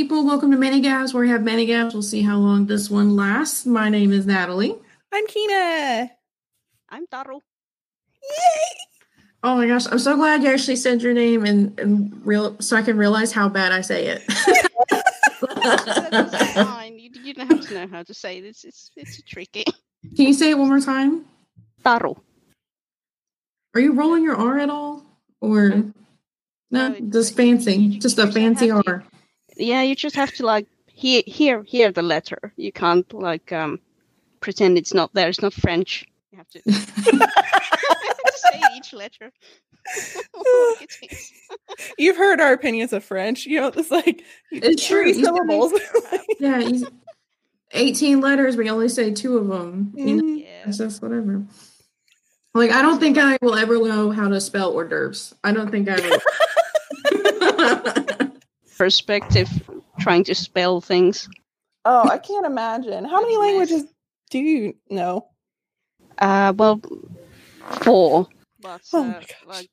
Hello, pod people. Welcome to Many Gaps, where we have many gaps. We'll see how long this one lasts. My name is Natalie. I'm Kina. I'm Taro. Yay! Oh my gosh, I'm so glad you actually said your name and, and real so I can realize how bad I say it. That's fine. You, you don't have to know how to say this. It's it's tricky. can you say it one more time? Taro. Are you rolling your R at all? Or no, No, it's- just fancy. you- just you a just fancy have to- R. Yeah, you just have to like hear hear hear the letter. You can't like um pretend it's not there. It's not French. You have to, to say each letter. like it is. You've heard our opinions of French. You know, it's like It's true. three These syllables. Yeah, he's 18 letters, we only say two of them. You know, Mhm. Yeah. it's just whatever. Like, I don't think I will ever know how to spell hors d'oeuvres. I don't think I will. Perspective, trying to spell things. Oh, I can't imagine. How many languages do you know? Uh, well, four. But Oh uh, my gosh. like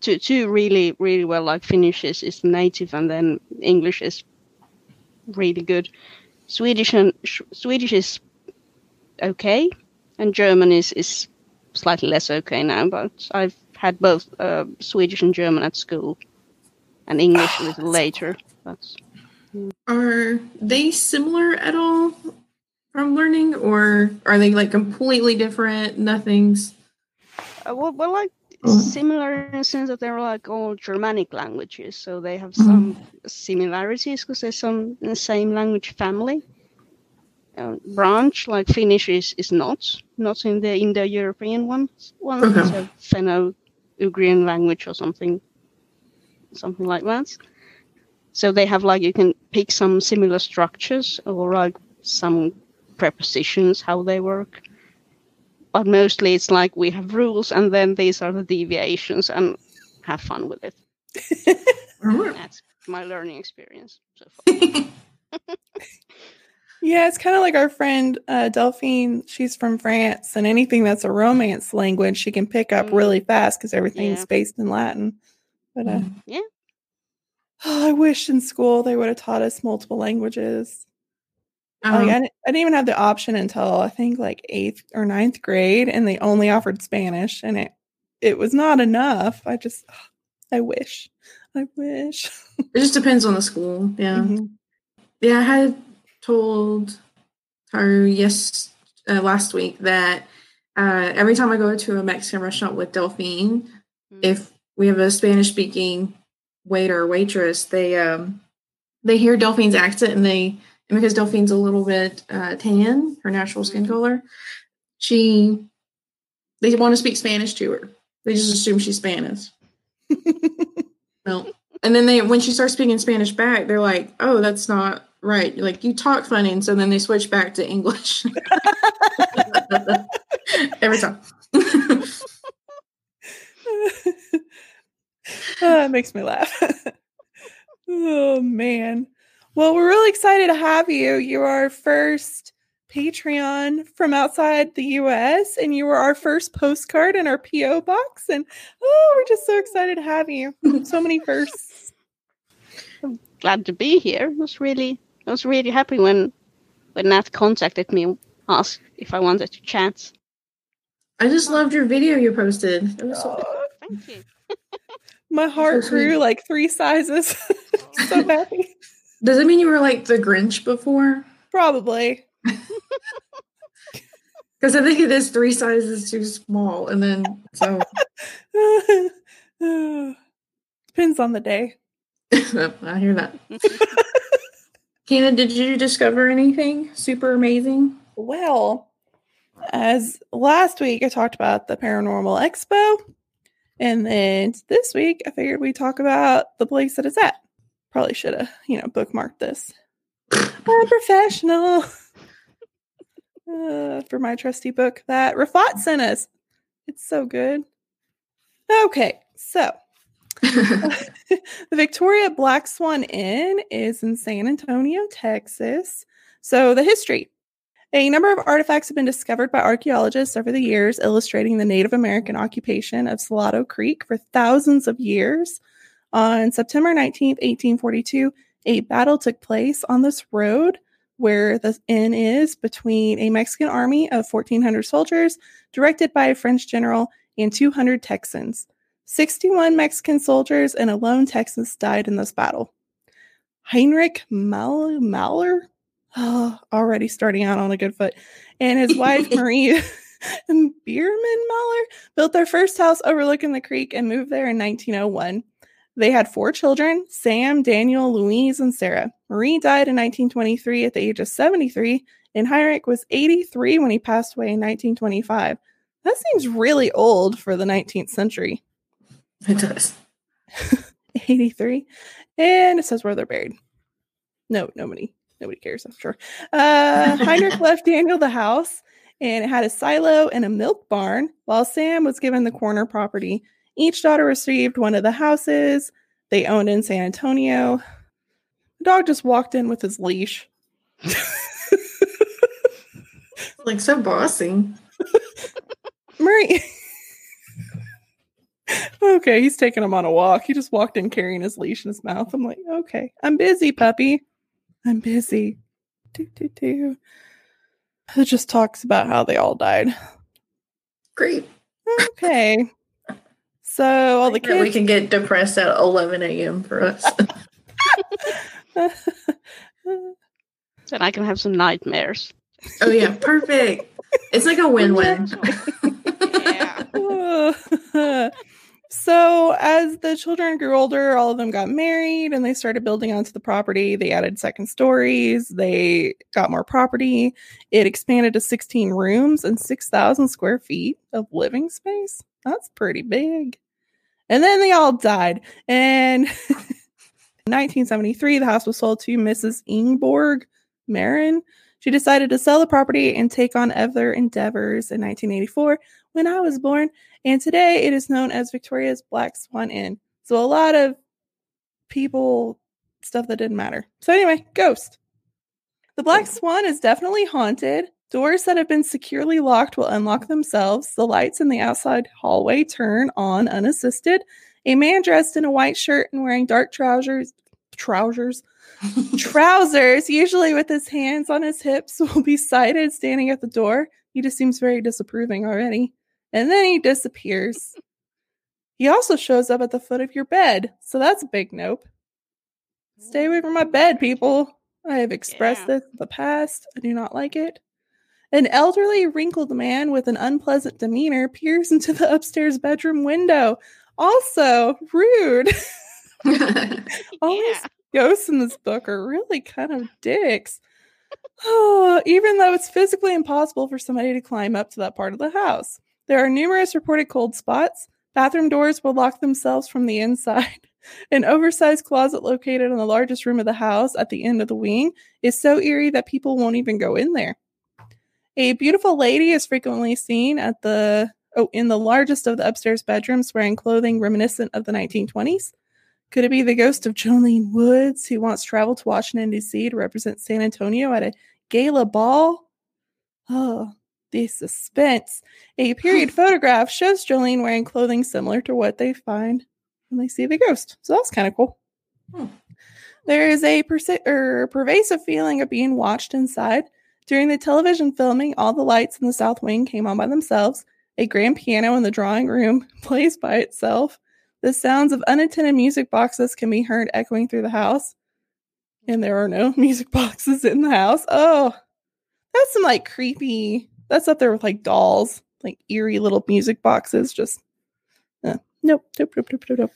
two, two really, really well. Like Finnish is, is native, and then English is really good. Swedish and Sh- Swedish is okay, and German is is slightly less okay now. But I've had both uh, Swedish and German at school, and English a little later. But Are they similar at all from learning, or are they like completely different? Nothing's. Uh, well, well, like Mm. similar in the sense that they're like all Germanic languages, so they have Mhm. some similarities because they're some in the same language family. Uh, branch like Finnish is, is not not in the Indo-European one. One Okay. it's a Finno-Ugrian language or something, something like that. So they have like you can pick some similar structures or like some prepositions how they work but mostly it's like we have rules and then these are the deviations and have fun with it. That's my learning experience so far. Yeah, it's kind of like our friend uh, Delphine. She's from France, and anything that's a Romance language, she can pick up Mm. really fast because everything's Yeah. based in Latin. But uh, Yeah. oh, I wish in school they would have taught us multiple languages. Um, like, I, didn't, I didn't even have the option until I think like eighth or ninth grade, and they only offered Spanish, and it it was not enough. I just, I wish, I wish. it just depends on the school. Yeah. Mhm. Yeah, I had told her yes uh, last week that uh, every time I go to a Mexican restaurant with Delphine, Mm. if we have a Spanish speaking waiter or waitress, they um they hear Delphine's accent and they and because Delphine's a little bit uh, tan, her natural skin Mhm. color, she they want to speak Spanish to her. They just assume she's Spanish. No. And then they when she starts speaking Spanish back, they're like, "Oh, that's not right. Like you talk funny." And so then they switch back to English every time. Oh, it makes me laugh. oh man. Well, we're really excited to have you. You are our first Patreon from outside the US, and you were our first postcard in our PO box. And oh, we're just so excited to have you. So many firsts. Glad to be here. I was really I was really happy when when Nat contacted me and asked if I wanted to chat. I just loved your video you posted. It was so- Oh, Thank you. My heart grew like three sizes. so happy. Does it mean you were like the Grinch before? Probably. Because I think it is three sizes too small, and then so Depends on the day. I hear that. Kina, did you discover anything super amazing? Well, as last week I talked about the Paranormal Expo, and then this week I figured we'd talk about the place that it's at. Probably should have, you know, bookmarked this. I'm professional. Uh, for my trusty book that Rafat sent us. It's so good. Okay, so the Victoria Black Swan Inn is in San Antonio, Texas. So, the history a number of artifacts have been discovered by archaeologists over the years, illustrating the Native American mm. occupation of Salado Creek for thousands of years. On September 19th, 1842, A battle took place on this road where the inn is between a Mexican army of 1,400 soldiers directed by a French general and 200 Texans. 61 Mexican soldiers and a lone Texan died in this battle. Heinrich Mahler, oh, already starting out on a good foot, and his wife Marie Bierman Mahler built their first house overlooking the creek and moved there in 1901. They had four children Sam, Daniel, Louise, and Sarah. Marie died in 1923 at the age of 73, and Heinrich was 83 when he passed away in 1925. That seems really old for the 19th century. It does. 83. And it says where they're buried. No, nobody. Nobody cares, I'm sure. Uh, Heinrich left Daniel the house and it had a silo and a milk barn, while Sam was given the corner property. Each daughter received one of the houses they owned in San Antonio. The dog just walked in with his leash. like so bossy. Murray. okay, he's taking him on a walk. He just walked in carrying his leash in his mouth. I'm like, okay, I'm busy, puppy. I'm busy. Do, do, do. It just talks about how they all died. Great. Okay. So all the kids. We can get depressed at 11 a.m. for us. then I can have some nightmares. Oh yeah, perfect. It's like a win-win. yeah. So, as the children grew older, all of them got married and they started building onto the property. They added second stories, they got more property. It expanded to 16 rooms and 6,000 square feet of living space. That's pretty big. And then they all died. And in 1973, the house was sold to Mrs. Ingborg Marin. She decided to sell the property and take on other endeavors in 1984 when I was born and today it is known as Victoria's Black Swan Inn. So a lot of people, stuff that didn't matter. So anyway, ghost. The Black Swan is definitely haunted. Doors that have been securely locked will unlock themselves. The lights in the outside hallway turn on unassisted. A man dressed in a white shirt and wearing dark trousers, trousers, trousers, usually with his hands on his hips, will be sighted standing at the door. He just seems very disapproving already and then he disappears. he also shows up at the foot of your bed, so that's a big nope. Stay away from my oh bed, people. I have expressed yeah. this in the past. I do not like it. An elderly, wrinkled man with an unpleasant demeanor peers into the upstairs bedroom window. Also, rude. All yeah. these ghosts in this book are really kind of dicks. Oh, even though it's physically impossible for somebody to climb up to that part of the house. There are numerous reported cold spots. Bathroom doors will lock themselves from the inside. An oversized closet located in the largest room of the house at the end of the wing is so eerie that people won't even go in there. A beautiful lady is frequently seen at the oh in the largest of the upstairs bedrooms wearing clothing reminiscent of the 1920s. Could it be the ghost of Jolene Woods who once traveled to Washington D.C. to represent San Antonio at a gala ball? Oh, the suspense. A period photograph shows Jolene wearing clothing similar to what they find when they see the ghost. So that's kind of cool. Hmm. There is a persi- er, pervasive feeling of being watched inside. During the television filming, all the lights in the south wing came on by themselves. A grand piano in the drawing room plays by itself. The sounds of unattended music boxes can be heard echoing through the house. And there are no music boxes in the house. Oh, that's some like creepy that's up there with like dolls, like eerie little music boxes. Just uh, nope, nope, nope, nope, nope, nope.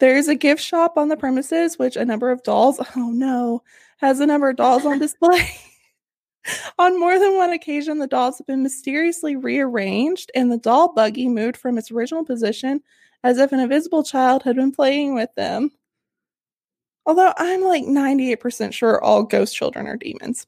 There's a gift shop on the premises, which a number of dolls, oh no, has a number of dolls on display. on more than one occasion, the dolls have been mysteriously rearranged and the doll buggy moved from its original position as if an invisible child had been playing with them. Although I'm like 98% sure all ghost children are demons.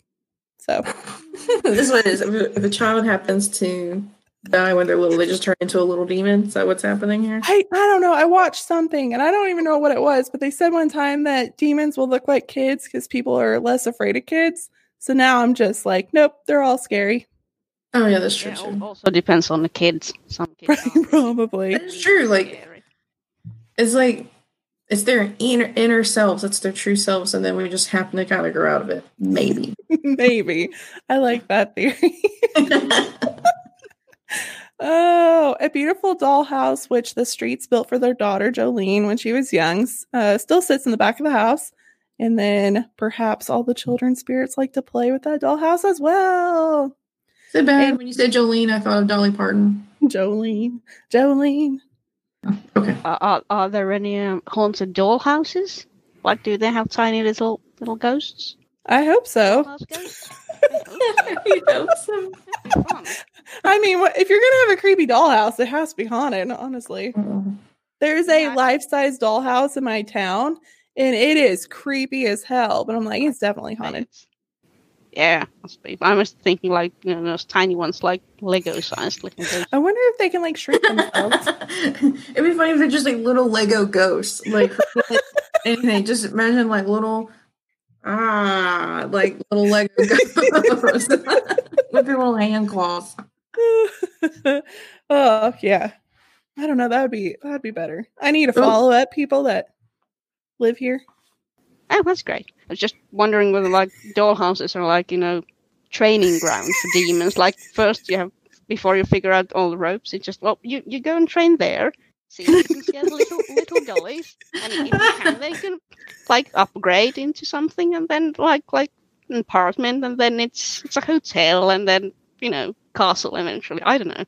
So this one is if a child happens to die when they're little, they just turn into a little demon. Is that what's happening here? I, I don't know. I watched something and I don't even know what it was, but they said one time that demons will look like kids because people are less afraid of kids. So now I'm just like, nope, they're all scary. Oh yeah, that's true. Yeah, too. Also depends on the kids. Some kids right, probably. It's true. Like it's like it's their inner inner selves. It's their true selves, and then we just happen to kind of grow out of it. Maybe. Maybe. I like that theory. oh, a beautiful dollhouse, which the Streets built for their daughter Jolene when she was young, uh, still sits in the back of the house. And then perhaps all the children's spirits like to play with that dollhouse as well. So bad. when you said Jolene, I thought of Dolly Parton. Jolene. Jolene. Okay. Are, are, are there any um, haunted doll houses? Like, do they have tiny little little ghosts? I hope so. I hope so. That'd be fun. I mean, if you're gonna have a creepy dollhouse, it has to be haunted. Honestly, there's a life-size dollhouse in my town, and it is creepy as hell. But I'm like, it's definitely haunted. Yeah, must be. I was thinking like you know those tiny ones, like Lego sized looking ghosts. I wonder if they can like shrink themselves. It'd be funny if they're just like little Lego ghosts. Like anything. Just imagine like little ah like little Lego ghosts with their little hand claws. oh yeah, I don't know. That would be that'd be better. I need to follow up people that live here. Oh, that's great. I was just wondering whether like dollhouses are like you know training grounds for demons. Like first you have before you figure out all the ropes, it's just well you you go and train there. See if you can get little little dollies, and if you can, they can like upgrade into something, and then like like an apartment, and then it's it's a hotel, and then you know castle eventually. I don't know.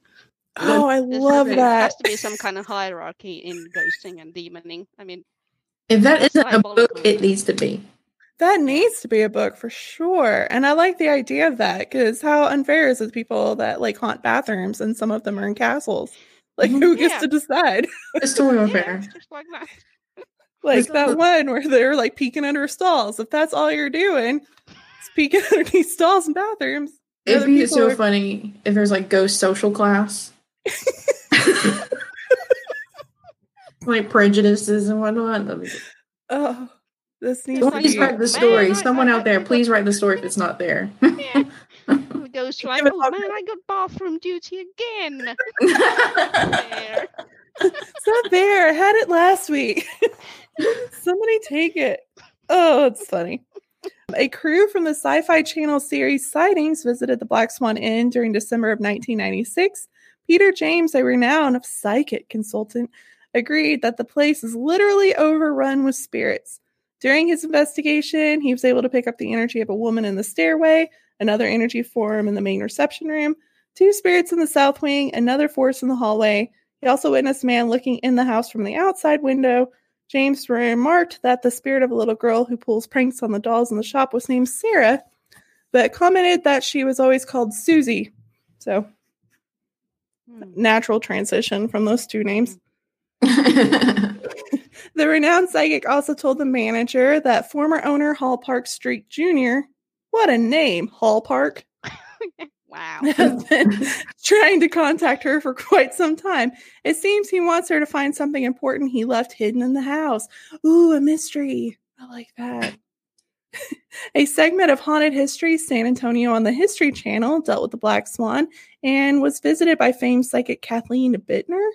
Oh, I There's- love that. there has to be some kind of hierarchy in ghosting and demoning. I mean, If That's isn't a book, it needs to be. That needs to be a book for sure. And I like the idea of that because how unfair is it people that like haunt bathrooms and some of them are in castles? Like, Mhm. who gets to decide? It's totally yeah, unfair. just like that. Like that one where they're like peeking under stalls. If that's all you're doing, it's peeking underneath stalls and bathrooms. It'd be so are- funny if there's like ghost social class. like prejudices and whatnot. Oh, this needs to Please be. write the story. I- Someone I- out there, please write the story if it's not there. Yeah. The ghost like, oh man, I got bathroom duty again. There. It's not there. I had it last week. Somebody take it. Oh, it's funny. A crew from the Sci Fi Channel series Sightings visited the Black Swan Inn during December of 1996. Peter James, a renowned psychic consultant, agreed that the place is literally overrun with spirits. During his investigation, he was able to pick up the energy of a woman in the stairway, another energy form in the main reception room, two spirits in the south wing, another force in the hallway. He also witnessed a man looking in the house from the outside window. James remarked that the spirit of a little girl who pulls pranks on the dolls in the shop was named Sarah, but commented that she was always called Susie. So, Hmm. natural transition from those two names. The renowned psychic also told the manager that former owner Hall Park Street Jr., what a name, Hall Park, Wow. has been trying to contact her for quite some time. It seems he wants her to find something important he left hidden in the house. Ooh, a mystery. I like that. a segment of Haunted History San Antonio on the History Channel dealt with the Black Swan and was visited by famed psychic Kathleen Bittner.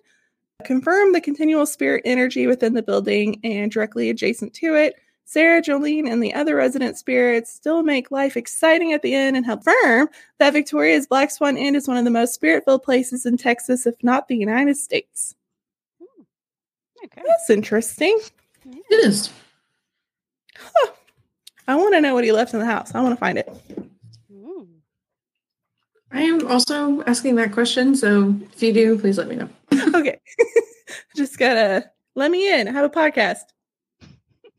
Confirmed the continual spirit energy within the building and directly adjacent to it. Sarah, Jolene, and the other resident spirits still make life exciting at the inn and help firm that Victoria's Black Swan Inn is one of the most spirit filled places in Texas, if not the United States. Okay. That's interesting. it is. I want to know what he left in the house. I want to find it. Hmm. I am also asking that question, so if you do, please let me know. okay. Just gotta let me in. Have a podcast.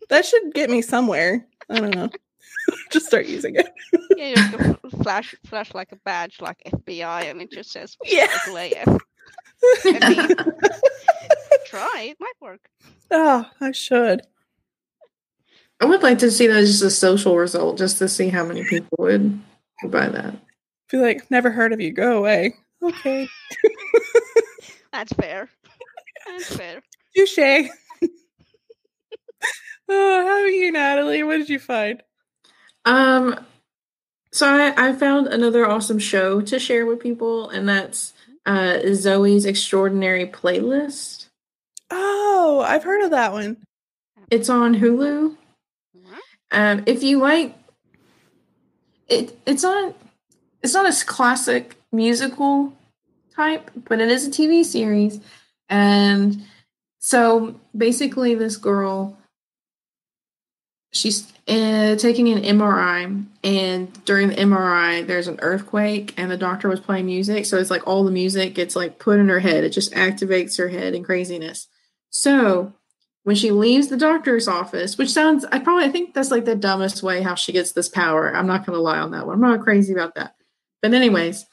That should get me somewhere. I don't know. Just start using it. Yeah, you have flash, flash like a badge, like FBI, and it just says Yeah. local I mean, try it might work. Oh, I should. I would like to see that as just a social result, just to see how many people would would buy that. Feel like never heard of you. Go away. Okay. That's fair. That's fair. Touche. oh, how are you, Natalie? What did you find? Um, so I, I found another awesome show to share with people, and that's uh, Zoey's Extraordinary Playlist. Oh, I've heard of that one. It's on Hulu. Um, if you like it, it's not it's not a classic musical type, but it is a TV series, and so basically, this girl she's uh, taking an MRI, and during the MRI, there's an earthquake, and the doctor was playing music, so it's like all the music gets like put in her head. It just activates her head in craziness. So when she leaves the doctor's office, which sounds, I probably I think that's like the dumbest way how she gets this power. I'm not going to lie on that one. I'm not crazy about that. But anyways,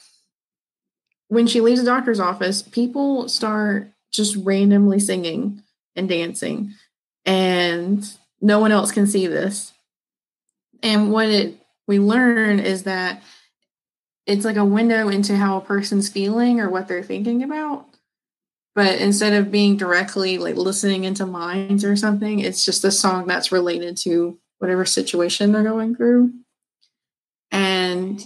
when she leaves the doctor's office, people start just randomly singing and dancing, and no one else can see this. And what it we learn is that it's like a window into how a person's feeling or what they're thinking about. But instead of being directly like listening into minds or something it's just a song that's related to whatever situation they're going through. And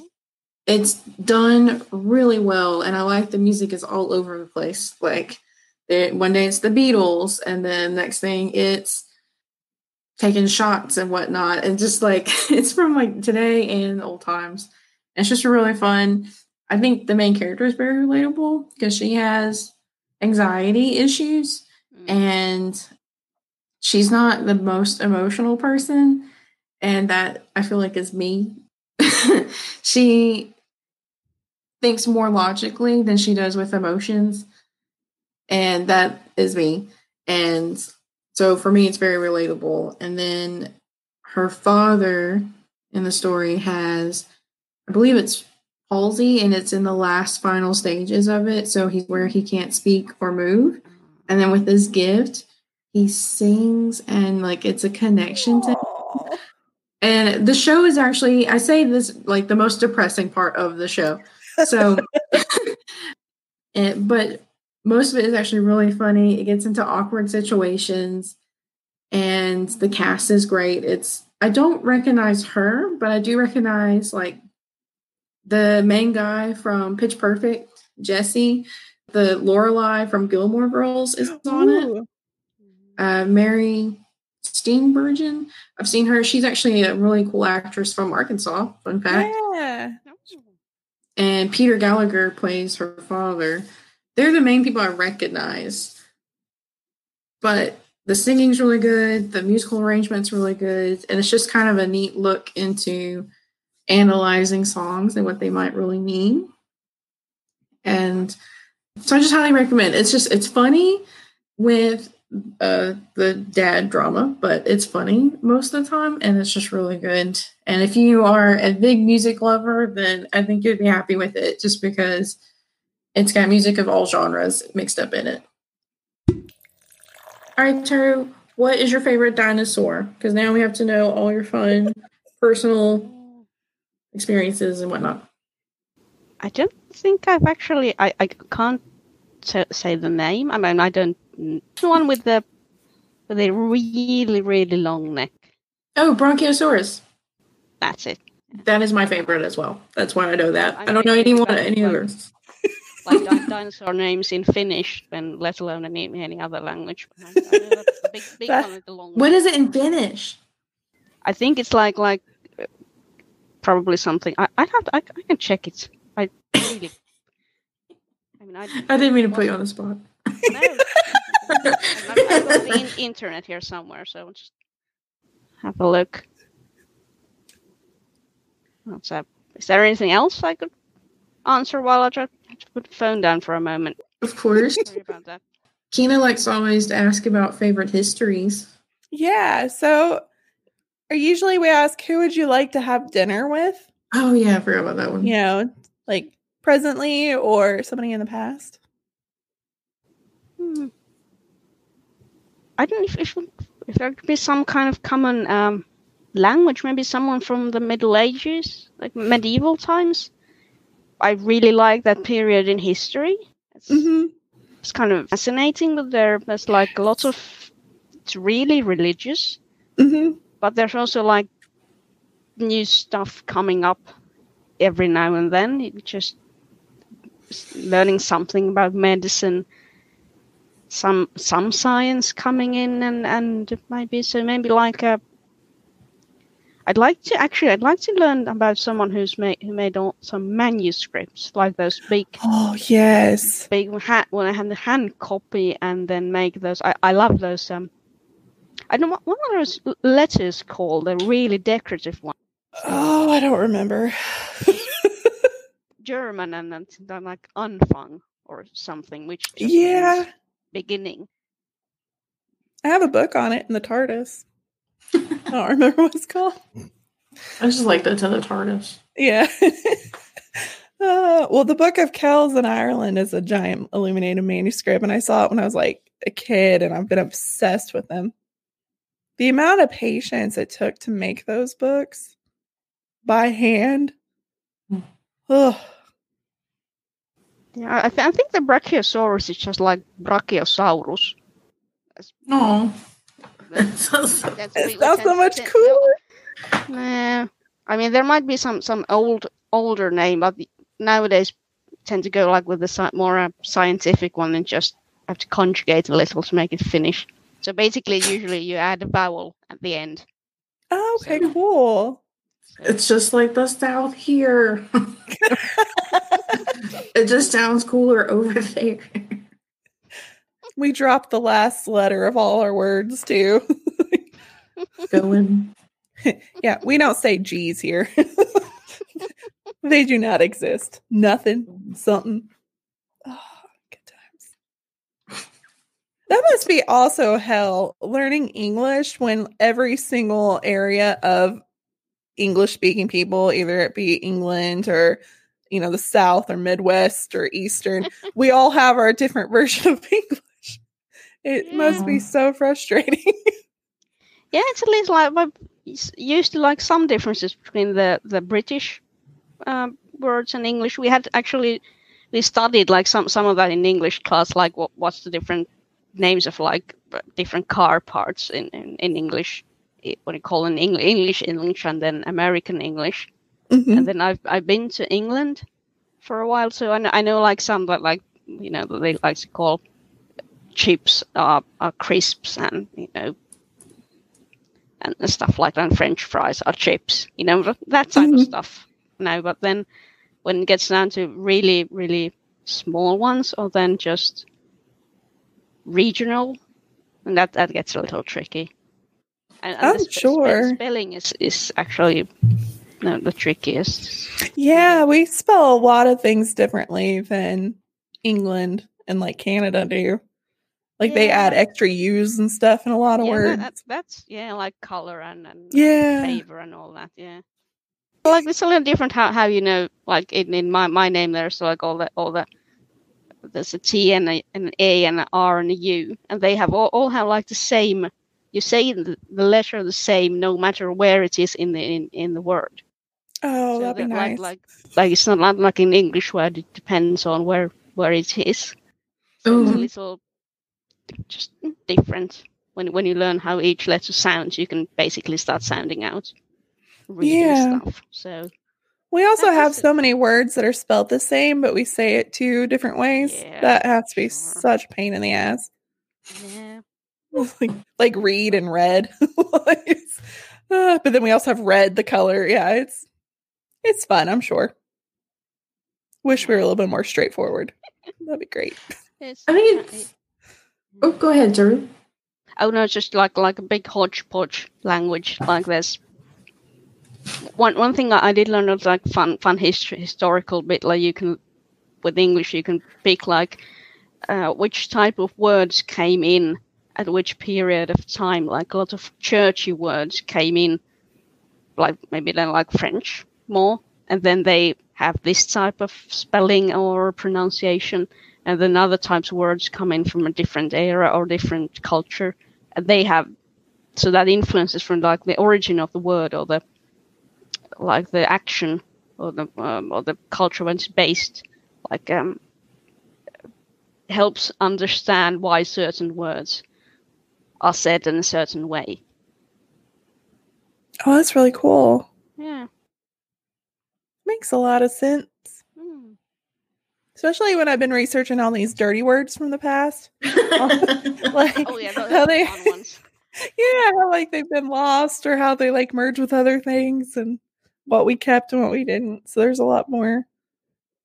it's done really well and i like the music is all over the place. Like one day it's the beatles and then next thing it's taking shots and whatnot. And just like it's from like today and old times. It's just really fun. I think the main character is very relatable because she has anxiety issues mm. and she's not the most emotional person and that i feel like is me. She thinks more logically than she does with emotions and that is me and so for me it's very relatable and then her father in the story has i believe it's palsy and it's in the last final stages of it. So he's where he can't speak or move. And then with his gift, he sings and like it's a connection to him. And the show is actually, I say this like the most depressing part of the show. So, and, but most of it is actually really funny. It gets into awkward situations and the cast is great. It's, I don't recognize her, but I do recognize like the main guy from Pitch Perfect, Jesse, the Lorelai from Gilmore Girls is on Ooh. it. Uh, Mary Steenburgen. I've seen her. She's actually a really cool actress from Arkansas. Fun fact. Yeah. And Peter Gallagher plays her father. They're the main people I recognize. But the singing's really good. The musical arrangement's really good, and it's just kind of a neat look into analyzing songs and what they might really mean. And so I just highly recommend. It's just it's funny with uh, the dad drama, but it's funny most of the time, and it's just really good. And if you are a big music lover, then I think you'd be happy with it, just because it's got music of all genres mixed up in it. All right, Taro, what is your favorite dinosaur? Because now we have to know all your fun personal experiences and whatnot? I don't think I've actually. I, I can't t- say the name. I mean, I don't. The one with the with a really really long neck. Oh, Bronchiosaurus. That's it. That is my favorite as well. That's why I know that. I, I don't know anyone any like, others. like di- dinosaur names in Finnish, and let alone any, any other language. big, big what is it in Finnish? I think it's like like probably something. I I have to, I, I can check it. I really. I mean, I, I didn't mean to put you on the spot. No, I've got the in, internet here somewhere, so just have a look. What's up? Is there anything else I could answer while I try to put the phone down for a moment? Of course. Sorry about that. Kina likes always to ask about favorite histories. Yeah, so usually we ask who would you like to have dinner with? Oh yeah, I forgot about that one. You know, like presently or somebody in the past. I don't know if, if, if there could be some kind of common um, language, maybe someone from the Middle Ages, like medieval times. I really like that period in history. It's, mm-hmm. it's kind of fascinating, but there, there's like lots of. It's really religious. Mm-hmm but there's also like new stuff coming up every now and then. It just learning something about medicine some some science coming in and and maybe so maybe like a I'd like to actually I'd like to learn about someone who's made who made all, some manuscripts like those big Oh yes. big hand when I had the hand copy and then make those I, I love those um I don't know what, what are those letters called the really decorative one Oh, I don't remember. German and then like Anfang or something which yeah. means beginning I have a book on it in the TARDIS. I don't remember what it's called. I just like that to the TARDIS. Yeah. uh, well, the Book of Kells in Ireland is a giant illuminated manuscript, and I saw it when I was like a kid, and I've been obsessed with them. The amount of patience it took to make those books by hand. Hmm. Ugh. Yeah I, th- I think the Brachiosaurus is just like Brachiosaurus No. That's It we- we sounds so much tend- cooler. Nah, I mean there might be some some old older name, but the- nowadays tend to go like with the sci- more uh, scientific one and just have to conjugate a little to make it Finnish. So basically, usually you add a vowel at the end. Oh, okay, So- cool. It's just like the South here. it just sounds cooler over there. we dropped the last letter of all our words too. Going. yeah, we don't say G's here. they do not exist. Nothing, something. Oh, good times. That must be also hell learning English when every single area of English speaking people, either it be England or you know the South or Midwest or Eastern, we all have our different version of English. It must be so frustrating. yeah, it's at least like I used to like some differences between the the British um, words and English. We had actually we studied like some some of that in English class, like what what's the different names of like different car parts in in, in English. What you call in English, English English, and then American English. Mhm. And then I've I've been to England for a while, so I know, I know like some that like you know that they like to call chips are, are crisps and you know and stuff like that. And French fries are chips, you know that- type of Mhm. stuff. No, but then when it gets down to really really small ones, or then just regional, and that that gets a little tricky. And, and oh, I'm spe- spe- sure. spelling is is actually no, the trickiest. Yeah, we spell a lot of things differently than England and like Canada do. Like they add extra U's and stuff in a lot of yeah, that- words. that's that's yeah, like color and, and Yeah. favor and all that. Yeah, like it's a little different how, how you know like in, in my my name there's like all the all the there's a T and a, and an A and an R and a U and they have all, all have like the same. You say the, the letter the same no matter where it is in the in, in the word. oh, So that'd be nice. Like, like like it's not like, like in English where it depends on where where it is. So it's a little just different. When when you learn how each letter sounds, you can basically start sounding out reading Yeah. stuff. So we also have so many words that are spelled the same, but we say it two different ways. Yeah, that has to be sure. such pain in the ass. yeah, like, like read and red. Uh, but then we also have red, the color. Yeah, it's it's fun, I'm sure. Wish we were a little bit more straightforward. That'd be great. it's, I think it's- Oh, go ahead, Drew. oh no, it's just like like a big hodgepodge language. Like there's one one thing I I did learn was like fun fun history historical bit. Like you can with English you can pick like uh, which type of words came in at which period of time. Like a lot of churchy words came in, like maybe they like French more, and then they have this type of spelling or pronunciation, and then other types of words come in from a different era or different culture, and they have so that influences from like the origin of the word or the like the action or the um, or the culture when it's based, like um helps understand why certain words are said in a certain way. Oh, that's really cool. Yeah. Makes a lot of sense. Hmm. especially when I've been researching all these dirty words from the past. like Oh yeah, those how are they, ones. yeah, how like they've been lost or how they like merge with other things and what we kept and what we didn't. So there's a lot more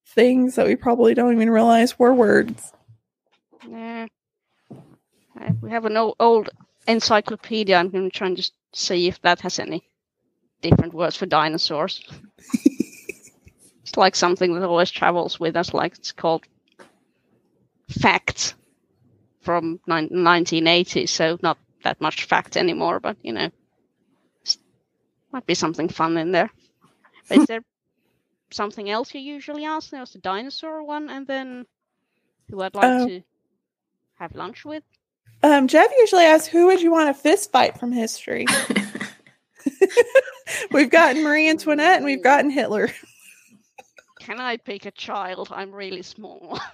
things that we probably don't even realize were words. Yeah. Uh, we have an old, old encyclopedia. I'm going to try and just see if that has any different words for dinosaurs. it's like something that always travels with us. Like it's called facts from nine- 1980. So not that much fact anymore, but you know, might be something fun in there. But is there something else you usually ask? There's the dinosaur one, and then who I'd like Oh. to have lunch with. Um, Jeff usually asks, "Who would you want to fist fight from history?" we've gotten Marie Antoinette and we've gotten Hitler. Can I pick a child? I'm really small.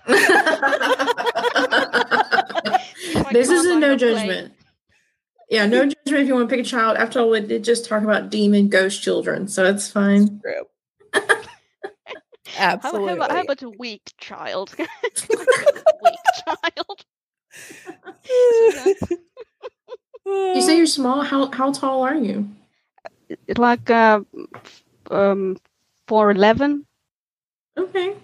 This is a no a plane. judgment. Yeah, no judgment if you want to pick a child. After all, we did just talk about demon ghost children, so it's fine. True. How, Absolutely. how, about, how about a weak child? Can I go with a weak child. You say you're small. How how tall are you? Like uh, um, four eleven. Okay,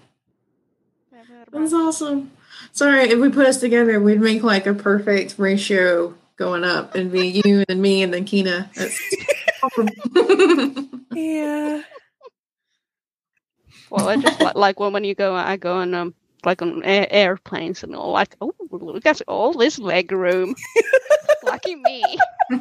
that's awesome. Sorry, if we put us together, we'd make like a perfect ratio going up, and be you and me and then Kina. That's yeah. Well, I just like, like when when you go, I go on um like on air, airplanes and all like, oh look at all this leg room. Lucky me.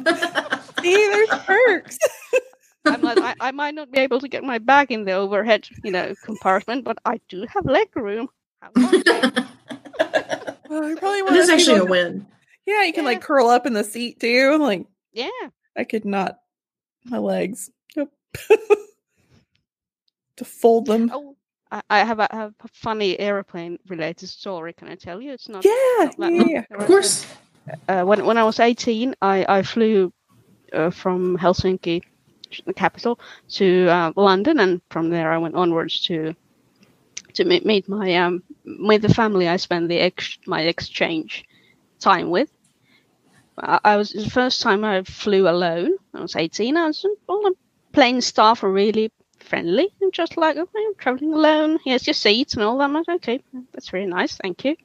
See, there's perks. I'm like, I, I might not be able to get my bag in the overhead, you know, compartment, but I do have leg room. Well, you probably want This is actually a win. Yeah, you can Yeah. like curl up in the seat too. Like yeah. I could not my legs. Nope. to fold them. Oh, I, I have a, have a funny airplane related story. Can I tell you? It's not. yeah, not yeah, yeah. Of course. uh, when when I was 18, I I flew uh, from Helsinki, the capital, to uh, London, and from there I went onwards to to meet, meet my um with the family I spent the ex- my exchange time with. I, I was the first time I flew alone. I was 18. I was all the plane staff were really friendly and just like, okay, I'm traveling alone. Here's your seat and all that. I'm like, okay, that's very nice, thank you.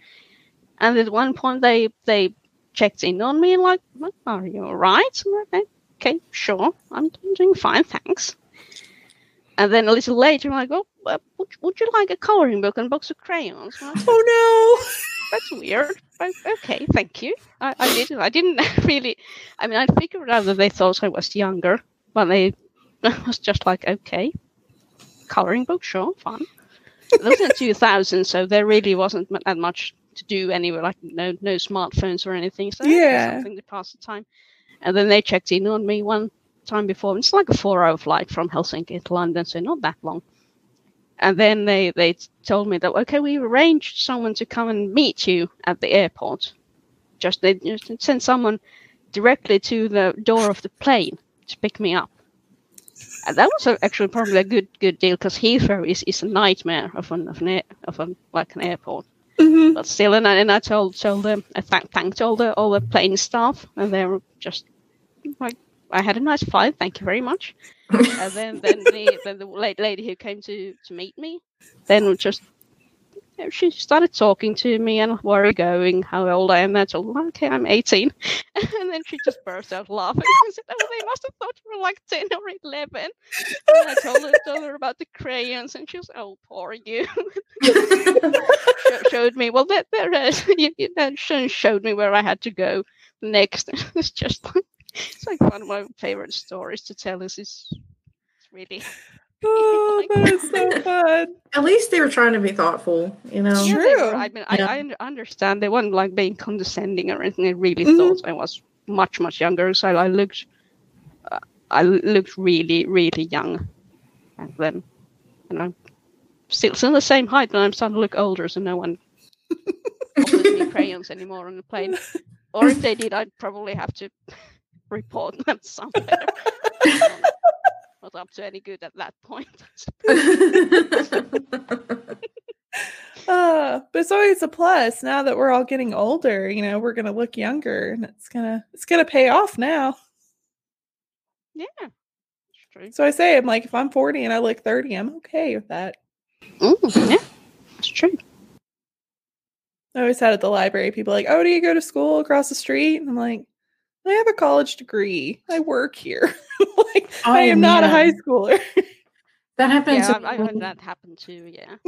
And at one point they they checked in on me and like, are you all right? I'm like, okay, sure, I'm doing fine, thanks. And then a little later, I'm like, oh, uh, would, would you like a coloring book and a box of crayons? Like, Oh no. that's weird. Okay, thank you. I, I didn't. I didn't really. I mean, I figured out that they thought I was younger, but they I was just like, okay, coloring book, sure, fun. Was in 2000, so there really wasn't that much to do anywhere, Like no no smartphones or anything. So Yeah. something to pass the time. And then they checked in on me one time before. It's like a four-hour flight from Helsinki to London, so not that long. And then they they told me that okay, we arranged someone to come and meet you at the airport. Just they just sent someone directly to the door of the plane to pick me up. That was actually probably a good good deal because Heathrow is, is a nightmare of an of an air, of an like an airport. no. hmm But still, and I, and I told told them I thank, thanked all the all the plane staff, and they were just like, I had a nice flight, thank you very much. and then then the then the lady who came to to meet me, then just she started talking to me and where are you going, how old I am. I told her, okay, I'm 18, and then she just burst out laughing. I said, oh, they must have thought you were like 10 or 11. And I told her told her about the crayons, and she was, oh, poor you. Sho- showed me well that there is uh, you, you showed me where I had to go next. it's just like it's like one of my favorite stories to tell. Is is really Oh, that is so fun. At least they were trying to be thoughtful, you know. Yeah, True. I mean, I, Yeah. I un- understand they weren't like being condescending or anything. They really Mhm. thought I was much much younger, so I looked uh, I looked really really young, and then and I'm still still the same height, and I'm starting to look older, so no one offers me crayons anymore on the plane. Or if they did, I'd probably have to report them somewhere. Not up to any good at that point. Oh, But it's always a plus now that we're all getting older, you know, we're gonna look younger and it's gonna it's gonna pay off now. Yeah. True. So I say I'm like if I'm 40 and I look 30, I'm okay with that. Mm, yeah. That's true. I always had at the library people like, Oh, do you go to school across the street? And I'm like, I have a college degree. I work here. like I Oh, am not a high schooler. That happens. Yeah, I, I had that happen too. Yeah.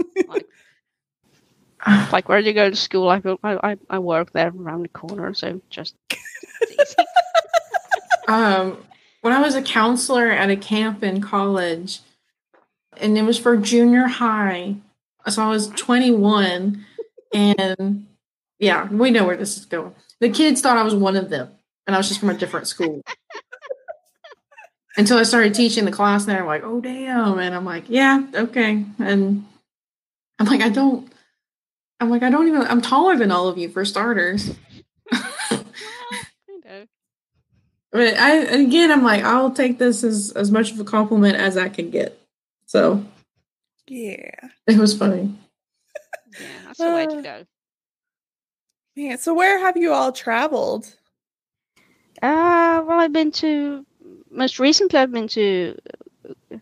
Like, like where do you go to school? I. I, I, I work there around the corner, so just um, when I was a counselor at a camp in college, and it was for junior high. So I was 21, and yeah, we know where this is going. The kids thought I was one of them, and I was just from a different school. Until I started teaching the class, and they're like, "Oh, damn!" And I'm like, "Yeah, okay." And I'm like, "I don't." I'm like, "I don't even." I'm taller than all of you for starters. Well, you know. But I and again, I'm like, I'll take this as as much of a compliment as I can get. So yeah. it was funny. Yeah, that's the way to go. Man, so where have you all traveled? Uh, well, I've been to most recently. I've been to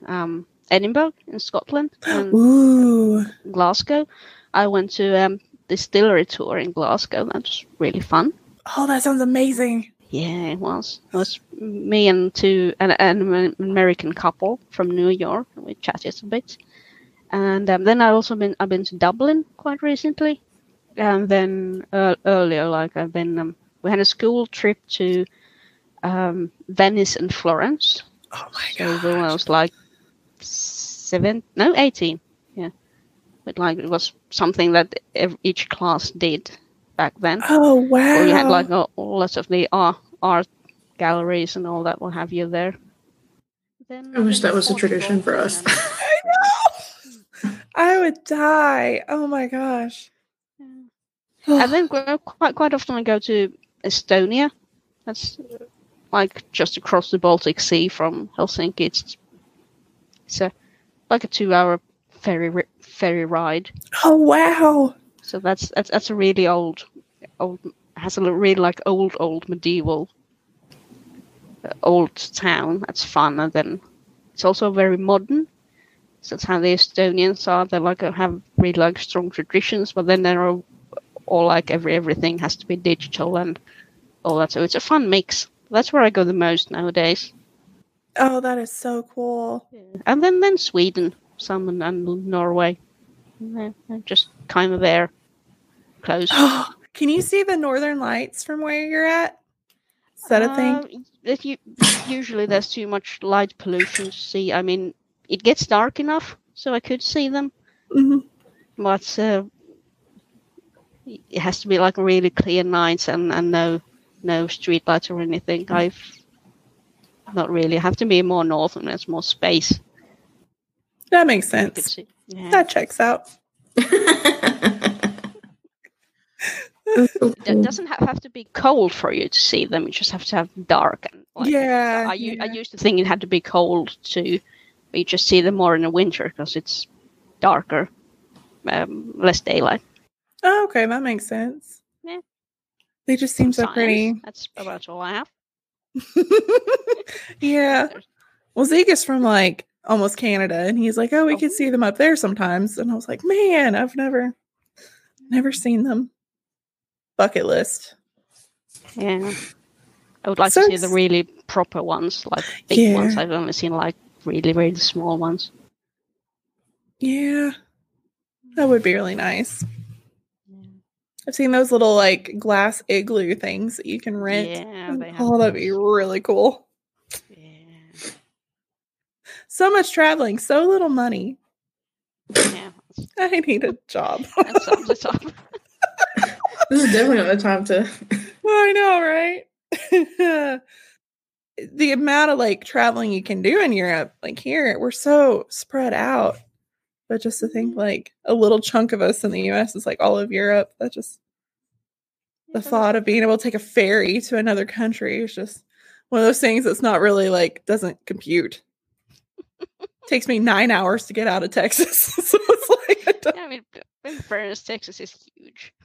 um, Edinburgh in Scotland and Ooh. Glasgow. I went to um, distillery tour in Glasgow. That was really fun. Oh, that sounds amazing. Yeah, it was. It was me and two an, an American couple from New York. We chatted a bit, and um, then I also been I've been to Dublin quite recently, and then uh, earlier like I've been um, we had a school trip to um, Venice and Florence. Oh my So god. when I was like seven, no, eighteen, yeah. But like it was something that each class did back then. Oh wow. You had like a, lots of the art, art galleries and all that. What have you there? Then I wish that was a tradition for us. I know. I would die. Oh my gosh. and then quite quite often I go to Estonia. That's like just across the Baltic Sea from Helsinki. It's it's a like a two-hour ferry ferry ride. oh wow. So that's that's that's a really old old has a really like old old medieval uh, old town. That's fun, and then it's also very modern. So that's how the Estonians are. They like have really like strong traditions, but then they're all, all like every everything has to be digital and all that. So it's a fun mix. That's where I go the most nowadays. Oh, that is so cool. And then then Sweden, some and, and Norway. They're just kind of there, close. Can you see the northern lights from where you're at? Is that a thing? Uh, you, usually there's too much light pollution to see. I mean, it gets dark enough so I could see them, Mhm. but uh, it has to be like really clear nights and, and no no street lights or anything. I've not really have to be more north and there's more space. That makes sense. see. Yeah. That checks out. It doesn't have to be cold for you to see them. You just have to have dark. And, like, yeah. I, yeah. used to think it had to be cold too, but you just see them more in the winter because it's darker, um, less daylight. Oh, okay, that makes sense. Yeah. They just seem so pretty. That's about all I have. yeah. Well, Zeke is from like almost Canada, and he's like, "Oh, we can oh. see them up there sometimes." And I was like, "Man, I've never, never seen them." Bucket list. Yeah, I would like So to see the really proper ones, like big ones. I've only seen like really, really small ones. Yeah, that would be really nice. I've seen those little like glass igloo things that you can rent. Yeah, they have oh, that'd be really cool. Yeah, So much traveling, so little money. yeah. I need a job. That's sums it up. this is definitely not the time to. I know, right? the amount of like traveling you can do in Europe, like here, we're so spread out. But just to think like a little chunk of us in the US is like all of Europe, that just the thought of being able to take a ferry to another country is just one of those things that's not really like doesn't compute. Takes me nine hours to get out of Texas. so it's like I Yeah, I mean, in fairness, Texas is huge.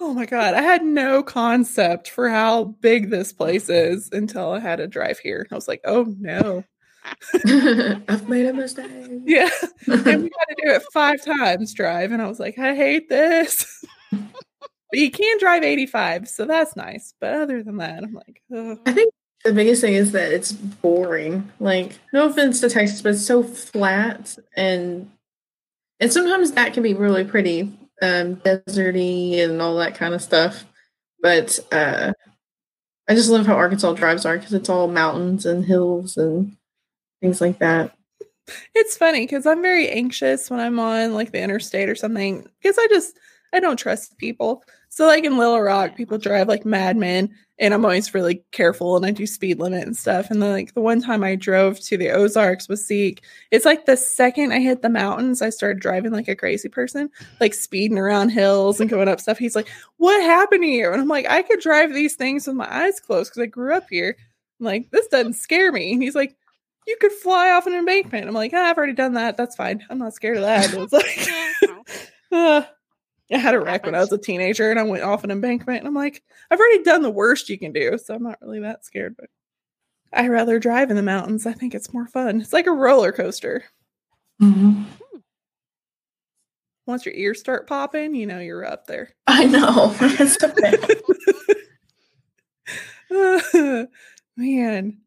Oh my god, I had no concept for how big this place is until I had to drive here. I was like, oh no. I've made a mistake. Yeah. and we had to do it five times drive. And I was like, I hate this. but you can drive 85, so that's nice. But other than that, I'm like. I think the biggest thing is that it's boring. Like, no offense to Texas, but it's so flat and and sometimes that can be really pretty um deserty and all that kind of stuff. But uh I just love how Arkansas drives are because it's all mountains and hills and things like that. it's funny because I'm very anxious when I'm on like the interstate or something because I just I don't trust people. So like in Little Rock, people drive like madmen, and I'm always really careful and I do speed limit and stuff. And then like the one time I drove to the Ozarks with Zeke, it's like the second I hit the mountains, I started driving like a crazy person, like speeding around hills and going up stuff. He's like, "What happened to you?" And I'm like, "I could drive these things with my eyes closed because I grew up here." I'm like, "This doesn't scare me." And he's like, "You could fly off an embankment." I'm like, ah, "I've already done that. That's fine. I'm not scared of that." It's like. Uh, I had a wreck when I was a teenager and I went off an embankment and I'm like, I've already done the worst you can do, so I'm not really that scared, but I rather drive in the mountains. I think it's more fun. It's like a roller coaster. Mm-hmm. Once your ears start popping, you know you're up there. I know. It's okay. Man.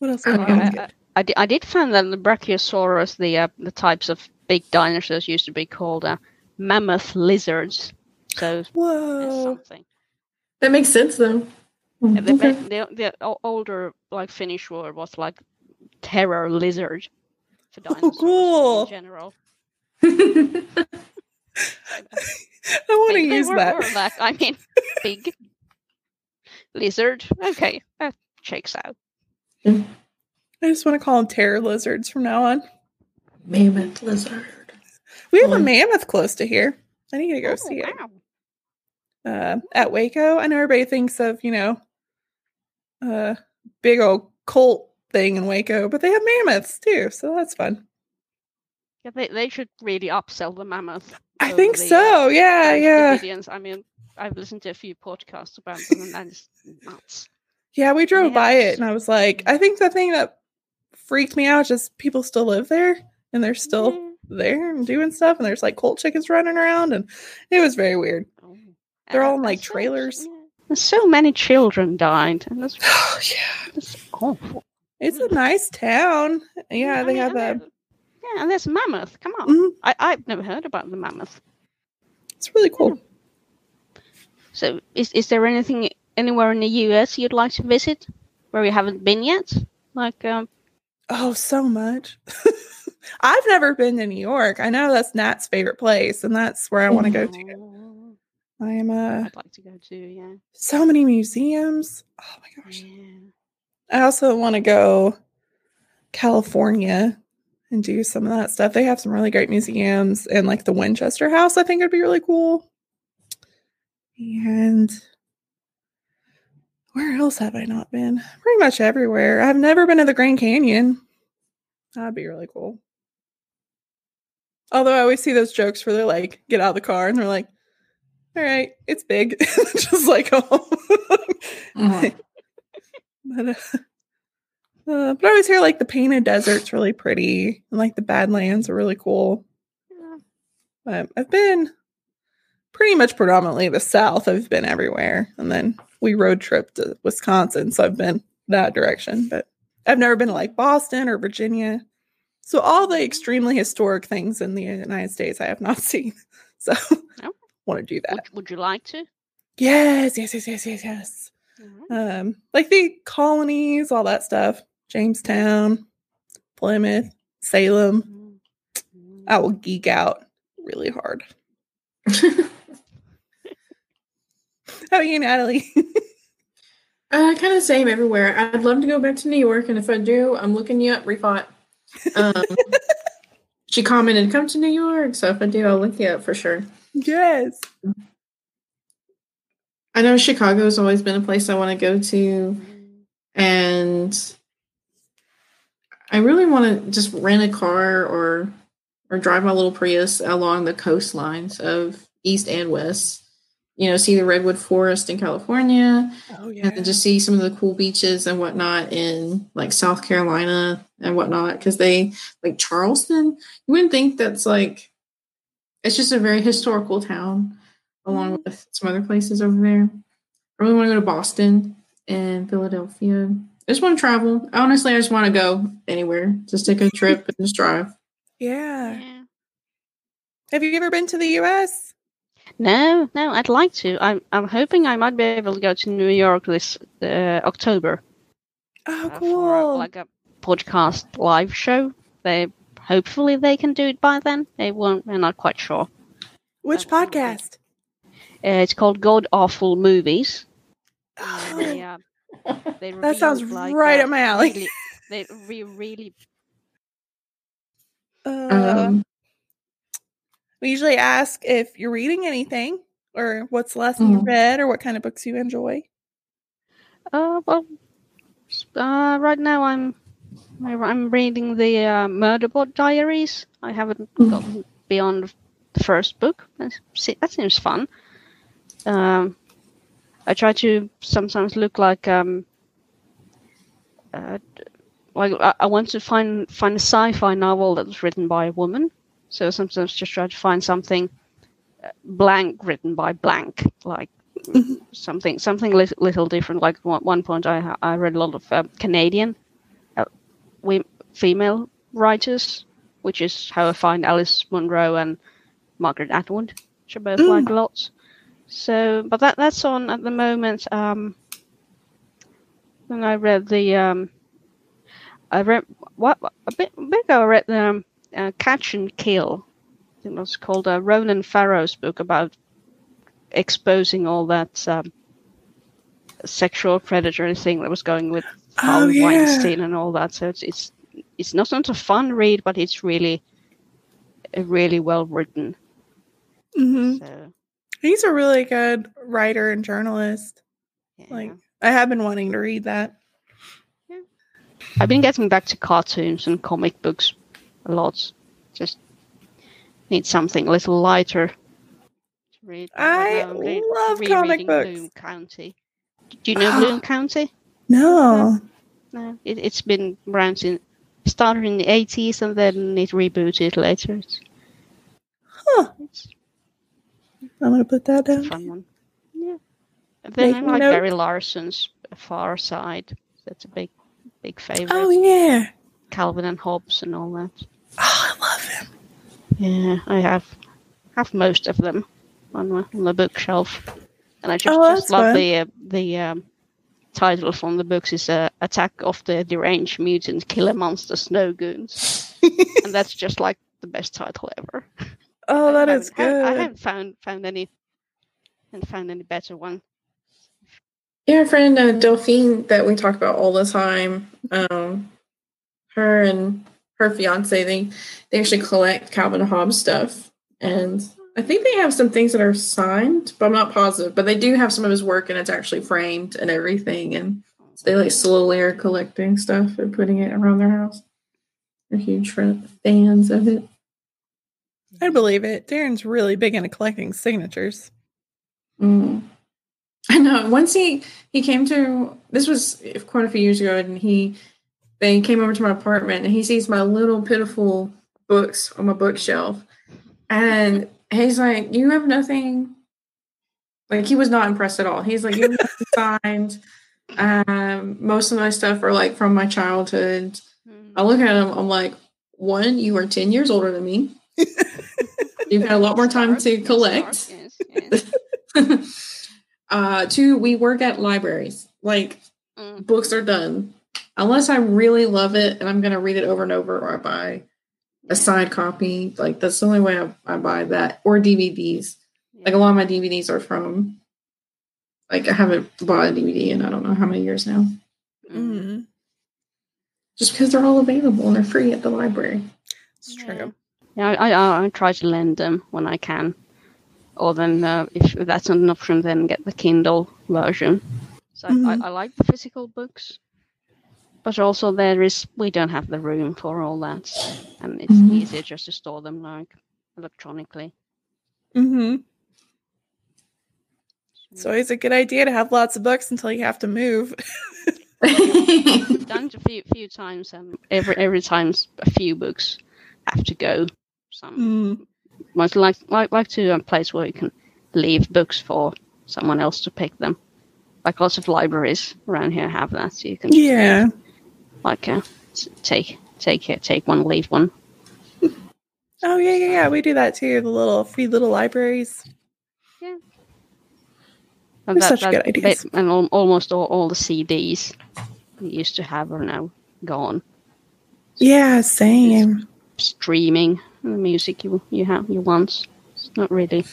What else? Oh, I I, I did find that the Brachiosaurus, the uh, the types of big dinosaurs, used to be called uh, mammoth lizards. So Whoa. something. that makes sense though. And the, Okay. the, the o- older like Finnish word was like terror lizard for dinosaurs cool. in general. I want to use were that. like I mean big lizard. Okay, that checks out. I just want to call them terror lizards from now on. Mammoth lizard. We have a mammoth close to here. I need to go Oh, see it. uh, at Waco. I know everybody thinks of, you know, a big old cult thing in Waco, but they have mammoths too, so that's fun. Yeah, they, they should really upsell the mammoth. I think the, uh, so. Yeah, Branch yeah. Davidians. I mean, I've listened to a few podcasts about them, and that is nuts. Yeah, we drove by it and I was like, I think the thing that freaked me out is just people still live there and they're still Yeah. there and doing stuff and there's like cult chickens running around and it was very weird. Oh. They're all in, like, trailers. There's so many children died, and that's, yeah. that's awful. It's a nice town. Yeah, I they mean, have a Yeah, and there's mammoth. Come on, Mhm. I I've never heard about the mammoth. it's really cool. So, is is there anything anywhere in the U.S. you'd like to visit where you haven't been yet? Like, um, Oh, so much. I've never been to New York. I know that's Nat's favorite place, and that's where I want to go to. I am uh I'd like to go to Yeah. so many museums. Oh my gosh. yeah. I also want to go California and do some of that stuff. They have some really great museums and like the Winchester House, I think it'd be really cool. And where else have I not been? Pretty much everywhere. I've never been to the Grand Canyon. That'd be really cool. Although I always see those jokes where they're like, get out of the car and they're like, all right, it's big. Just like, oh. Mhm. But, uh, uh, but I always hear like the painted desert's really pretty and like the Badlands are really cool. Yeah. But I've been pretty much predominantly the South. I've been everywhere. And then we road trip to Wisconsin. So I've been that direction. But I've never been to like Boston or Virginia. So all the extremely historic things in the United States I have not seen. So Oh. want to do that. Would, would you like to? Yes, yes, yes, yes, yes, yes Alright. um like the colonies all that stuff jamestown plymouth salem Mm. i will geek out really hard how about you natalie Uh, kind of same everywhere. I'd love to go back to New York, and if I do, I'm looking you up, Refot. Um, she commented, "Come to New York." So if I do, I'll look you up for sure. yes I know Chicago's always been a place I want to go to, and I really want to just rent a car or or drive my little Prius along the coastlines of East and West. You know, see the redwood forest in California, Oh yeah. and then just see some of the cool beaches and whatnot in like South Carolina and whatnot. Because they like Charleston, you wouldn't think that's like it's just a very historical town, along mm-hmm. with some other places over there. I really want to go to Boston and Philadelphia. I just want to travel. Honestly, I just want to go anywhere. Just take a trip and just drive. yeah. Yeah. Have you ever been to the US? No, no, I'd like to. I'm I'm hoping I might be able to go to New York this uh, October Oh, uh, cool. for uh, like a podcast live show. They hopefully they can do it by then. They won't. They're not quite sure. Which that would be- podcast? Uh, it's called God Awful Movies. Oh, They, uh, they That sounds like, right uh, up my alley. Really, they re- really uh, Um, we usually ask if you're reading anything or what's the last thing you read or what kind of books you enjoy. Uh, well, uh, right now I'm I'm reading the uh, Murderbot Diaries. I haven't Mm. gotten beyond the first book. That's, se- that seems fun. Um, I try to sometimes look like um, uh, like I, I want to find find a sci-fi novel that was written by a woman. So sometimes just try to find something uh, blank written by blank, like something something li- little different. Like one, one point, I I read a lot of uh, Canadian uh, we, female writers, which is how I find Alice Munro and Margaret Atwood, which I both Mm. like lots. So, but that that's on at the moment. Um, then I read the um, I read what a bit, a bit ago. I read the um, uh, Catch and Kill. I think it was called uh, Ronan Farrow's book about exposing all that um, sexual predator thing that was going with Oh, Harvey yeah. Weinstein and all that. So it's it's it's not not a fun read, but it's really uh, really well written. hmm So He's a really good writer and journalist. yeah. Like, I have been wanting to read that. I've been getting back to cartoons and comic books a lot. Just need something a little lighter to read. I re- love comic books. Bloom County. Do you know Bloom County? No. No, it, it's been around since started in the eighties and then it rebooted later. It's, Huh. it's I'm going to put that down. fun one. Yeah. And then I like note. Gary Larson's Far Side. That's a big, big favorite. Oh, yeah. Calvin and Hobbes and all that. Oh, I love him. Yeah, I have have most of them on my on the bookshelf, and I just, Oh, just love fun. the uh, the um, title from the books is uh, "Attack of the Deranged Mutant Killer Monster Snow Goons," and that's just like the best title ever. Oh, that is haven't- I, I haven't found found any and found any better one. Yeah, our friend uh, Delphine that we talk about all the time. Um, her and her fiance they they actually collect Calvin Hobbes stuff, and I think they have some things that are signed, but I'm not positive. But they do have some of his work, and it's actually framed and everything. And they like slowly are collecting stuff and putting it around their house. They're huge fans of it. I believe it. Darren's really big into collecting signatures. Mm. I know. Once he he came to this was quite a few years ago, and he they came over to my apartment, and he sees my little pitiful books on my bookshelf, and he's like, "You have nothing." Like he was not impressed at all. He's like, "You have nothing signed." Um, most of my stuff are like from my childhood. I look at him. I'm like, one, you are ten years older than me. You've had a lot more time to collect. start, yes, yes. uh, two, we work at libraries. Like Mm. books are done. Unless I really love it and I'm gonna read it over and over, or I buy a side copy. Like that's the only way I, I buy that, or DVDs. Like a lot of my DVDs are from. Like I haven't bought a DVD in I don't know how many years now, Mm. Mm, just because they're all available and they're free at the library. it's true. Yeah, I, I, I try to lend them when I can. Or then, uh, if that's not an option, then get the Kindle version. So Mhm. I, I like the physical books. But also there is we don't have the room for all that, and it's Mhm. easier just to store them like electronically. Mm-hmm. It's always a good idea to have lots of books until you have to move. done it a few few times, and every every time a few books have to go. Some Mm. most like like like to a place where you can leave books for someone else to pick them. Like lots of libraries around here have that, so you can Yeah. Like uh, take take it, take one, leave one. Oh yeah, yeah, yeah. We do that too. The little free little libraries. And They're such good ideas. and al- almost all, all the CDs we used to have are now gone. Yeah, same. Streaming the music you you have you want. It's not really.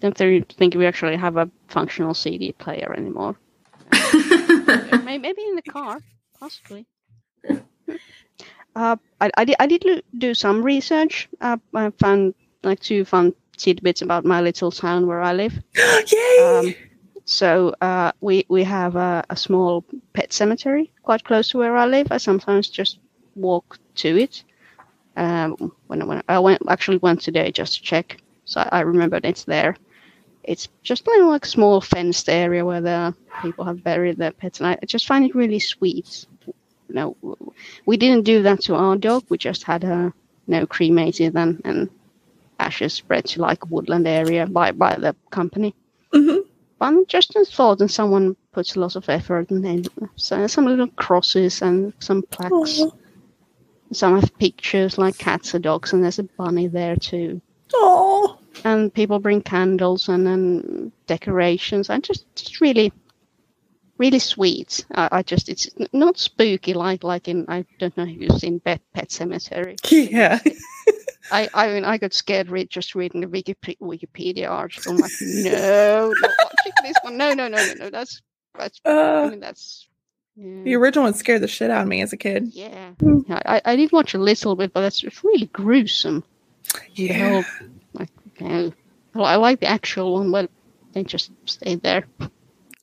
Don't think we actually have a functional CD player anymore. May- Maybe in the car, possibly. Uh, I, I, did, I did do some research. Uh, I found like two fun tidbits about my little town where I live. Yay! Um, so uh, we we have a, a small pet cemetery quite close to where I live. I sometimes just walk to it. Um, when when I went actually went today just to check, so I, I remembered it's there. It's just like, like a small fenced area where the people have buried their pets, and I just find it really sweet. You know, we didn't do that to our dog. We just had her, you know, cremated and, and ashes spread to like a woodland area by by the company. Mhm. But just a thought, and someone puts a lot of effort and then so some little crosses and some plaques. Aw. Some have pictures like cats or dogs, and there's a bunny there too. Aw. And people bring candles and then decorations, and just, just really, really sweet. I, I just it's not spooky like like in I don't know if you've seen Pet Pet Cemetery. Yeah. I, I mean, I got scared read just reading the Wikipedia, Wikipedia article. I'm like, no, not watching this one. No, no, no, no, no. That's that's. I Uh, mean, that's. Yeah. the original one scared the shit out of me as a kid. yeah. Mm. I, I did watch a little bit, but that's it's really gruesome. The no. Well, I like the actual one, but they just stayed there.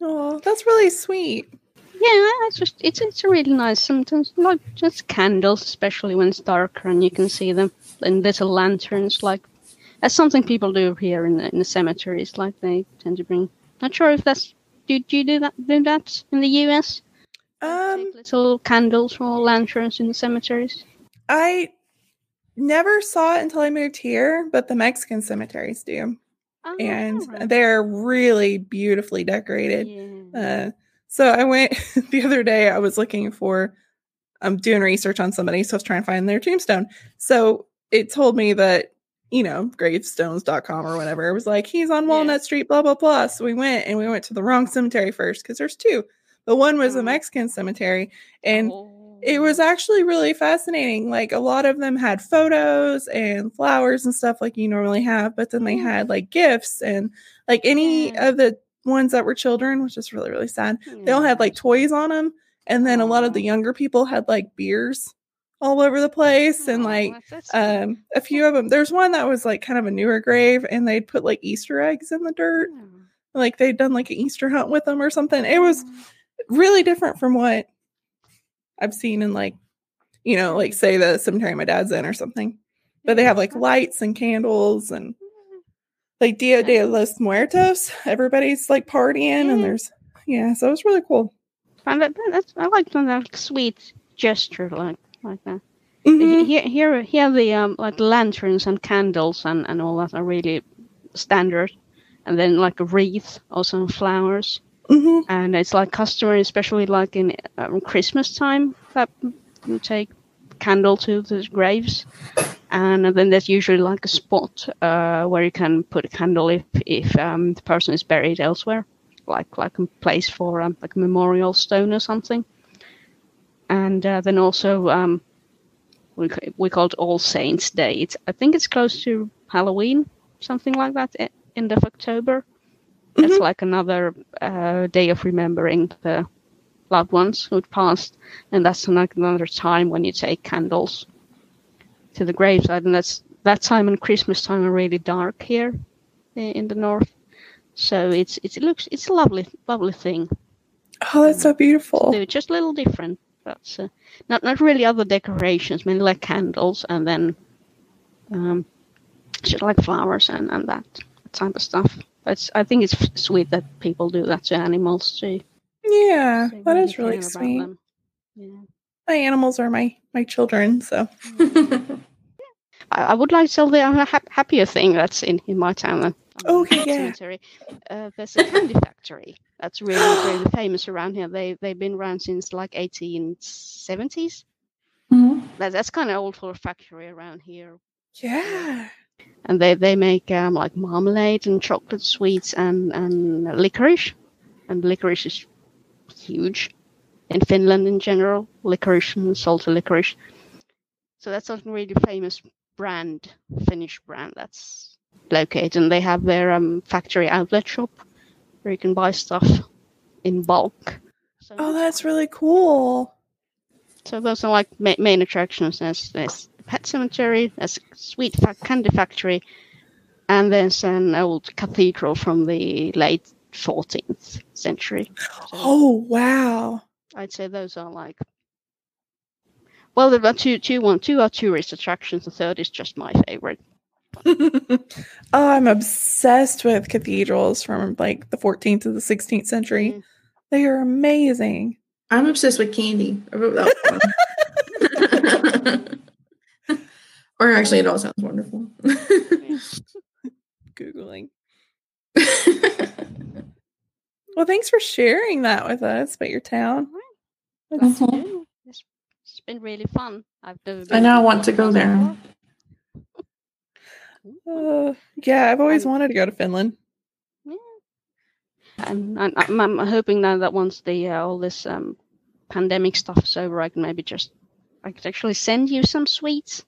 Oh, that's really sweet. Yeah, it's just it's it's really nice. Sometimes like just candles, especially when it's darker and you can see them, and little lanterns. Like that's something people do here in the in the cemeteries. Like they tend to bring. Not sure if that's do, do you do that do that in the U.S. Um, little candles or lanterns in the cemeteries. I never saw it until I moved here, but the Mexican cemeteries do, Oh, and alright. they're really beautifully decorated. Yeah. Uh, so I went the other day. I was looking for, I'm doing research on somebody, so I was trying to find their tombstone. So it told me that you know gravestones.com or whatever. It was like he's on Yeah. Walnut Street, blah blah blah. So we went and we went to the wrong cemetery first because there's two. The one was a Oh. Mexican cemetery, and Oh. It was actually really fascinating. Like a lot of them had photos and flowers and stuff like you normally have, but then they Mm. had like gifts and like any of the ones that were children, which is really really sad. They all had like toys on them, and then a lot of the younger people had like beers all over the place, and like um a few of them. There's one that was like kind of a newer grave, and they'd put like Easter eggs in the dirt, like they'd done like an Easter hunt with them or something. It was really different from what I've seen in like, you know, like say the cemetery my dad's in or something. But they have like lights and candles and like Dia de los Muertos. Everybody's like partying and there's yeah, so it was really cool. That, that- that's I like that like, sweet gesture like like that. Mhm. Here here here the um like lanterns and candles and and all that are really standard, and then like a wreath, also and flowers, Mhm. and it's like customary, especially like in um, Christmas time that you take candle to the graves. And then there's usually like a spot uh, where you can put a candle if if um, the person is buried elsewhere, like like a place for um, like a memorial stone or something. And uh, then also um, we we call it All Saints Day. It's I think it's close to Halloween, something like that, end of October. It's Mhm. like another uh, day of remembering the loved ones who'd passed, and that's another time when you take candles to the graveside, and that's that time and Christmas time are really dark here in the north. So it's, it's it looks it's a lovely lovely thing. Oh, that's so beautiful. They're just a little different. That's uh, not not really other decorations, mainly like candles and then um, just like flowers and, and that type of stuff. But it's, I think it's sweet that people do that to animals too. Yeah, They that is really sweet. Yeah. My animals are my my children, so I, I would like to tell the uh, hap- happier thing that's in, in my town. uh, Okay, um, yeah. Cemetery. Uh, there's a candy factory that's really really famous around here. They they've been around since like 1870s. Mhm. That, that's kind of old for a factory around here. yeah. And they they make um, like marmalade and chocolate sweets and and licorice, and licorice is huge in Finland in general. Licorice and salted licorice. So that's a really famous brand, Finnish brand that's located, and they have their um, factory outlet shop where you can buy stuff in bulk. So, Oh, that's really cool. so those are like ma- main attractions. There's there's the pet cemetery, there's a sweet candy factory, and there's an old cathedral from the late 14th century. So Oh, wow. I'd say those are like. Well, there are two, two, one, two are tourist attractions. The third is just my favorite. oh, I'm obsessed with cathedrals from like the 14th to the 16th century. Mm. They are amazing. I'm obsessed with candy. I wrote that one. Or actually, it all sounds wonderful. Googling. Well, thanks for sharing that with us about your town. That's-. Yeah, It's, it's been really fun. I've never I been now want to go there. Uh, yeah, I've always Um, wanted to go to Finland. And, and I'm, I'm hoping now that once the uh, all this um, pandemic stuff is over, I can maybe just I could actually send you some sweets,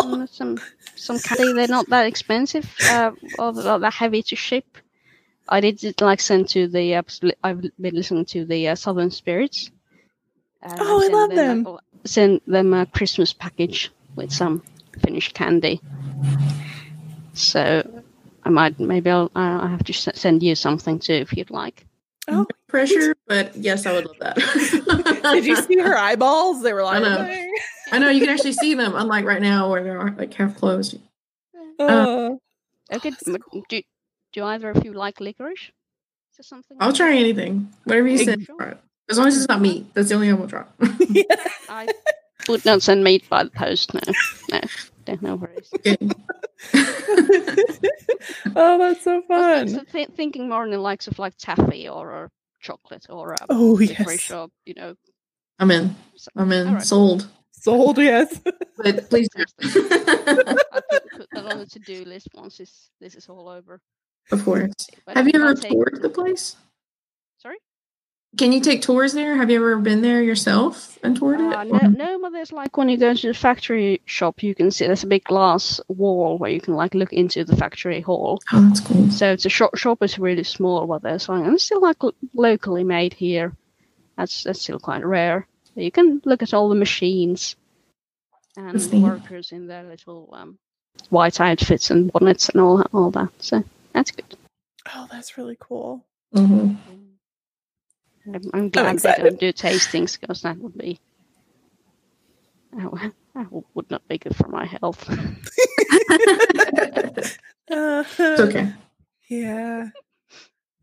and some some candy. They're not that expensive, uh, or not that heavy to ship. I did it, like send to the. Uh, I've been listening to the uh, Southern Spirits. and Oh, I sent love a- them. send them a Christmas package with some Finnish candy. So I might maybe I'll I have to send you something too if you'd like. Oh, Pressure, but yes, I would love that. did you see her eyeballs? They were like, I know. You can actually see them, unlike right now where they're like half closed. Uh, Okay, that's m- do do either of you like licorice? Is there something? I'll try anything, whatever you send. Sure. As long as it's not meat, that's the only thing I will try. I would not send meat by the post. No, no, no, no worries. Good. oh, that's so I was fun. th- thinking more in the likes of like taffy or, or chocolate or um, Oh, licorice yes. or you know. I'm in. I'm in. All right. Sold. Sold, yes. But please do. I'll put, put that on the to-do list once this this is all over. of course. But Have you ever take- toured the place? Sorry. Can you take tours there? Have you ever been there yourself and toured Uh, it? no, no, but there's like when you go to the factory shop, you can see there's a big glass wall where you can like look into the factory hall. Oh, that's cool. So it's a shop. Shop is really small, but they're selling, and it's still like locally made here. That's that's still quite rare. So you can look at all the machines and the workers in their little um, white outfits and bonnets and all all that. So that's good. Oh, that's really cool. hmm I'm, I'm glad they excited. don't do tastings because that would be that would- that would not be good for my health. Uh, It's okay. Yeah.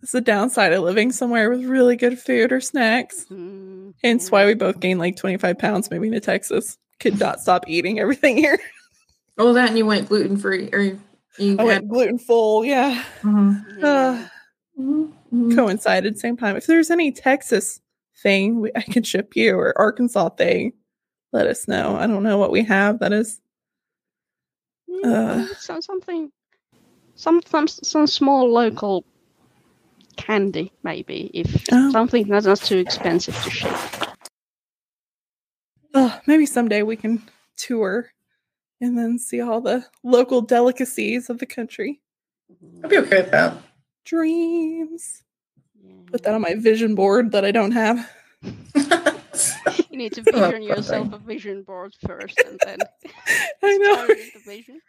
It's the downside of living somewhere with really good food or snacks. Mm, Hence yeah. why we both gained like 25 pounds moving to Texas. Could not stop eating everything here. Oh, that and you went gluten free, or you I had. went gluten full. Yeah. Mhm. Uh, Mhm. Mhm. coincided same time. If there's any Texas thing we, I can ship you or Arkansas thing, let us know. I don't know what we have that is. Uh. some, something, some, some some small local candy, maybe if Oh. something that's not too expensive to ship. Oh, maybe someday we can tour and then see all the local delicacies of the country. I'd be okay with that. Dreams. Put that on my vision board that I don't have. You need to vision oh, yourself a vision board first, and then I know. turn it into visions.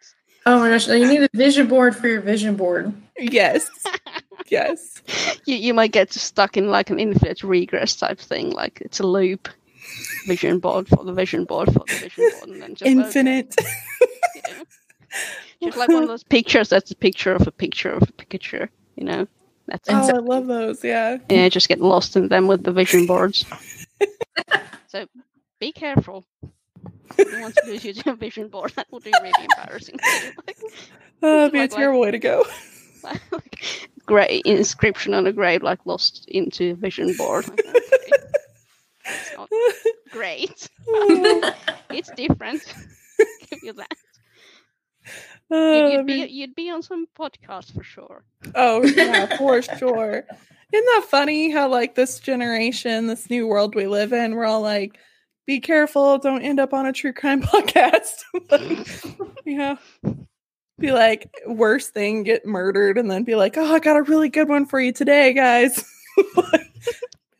Oh my gosh, you need a vision board for your vision board. Yes. yes. You you might get stuck in like an infinite regress type thing, like it's a loop. Vision board for the vision board for the vision board, and then just Infinite. you. Just like one of those pictures that's a picture of a picture of a picture, you know. That's Oh, it. I love those. Yeah. Yeah, just get lost in them with the vision boards. so be careful. If you want to lose your vision board, that would be really embarrassing. like, uh, Oh, that'd be a Like- like- terrible way to go. like, great inscription on a grave, like lost into vision board. Like, okay. It's not great. Oh. It's different. Give you that. Oh, You'd, be- you'd be on some podcast for sure. oh yeah, for sure. Isn't that funny how like this generation, this new world we live in, we're all like, be careful, don't end up on a true crime podcast. yeah. Be like, worst thing, get murdered, and then be like, oh, I got a really good one for you today, guys.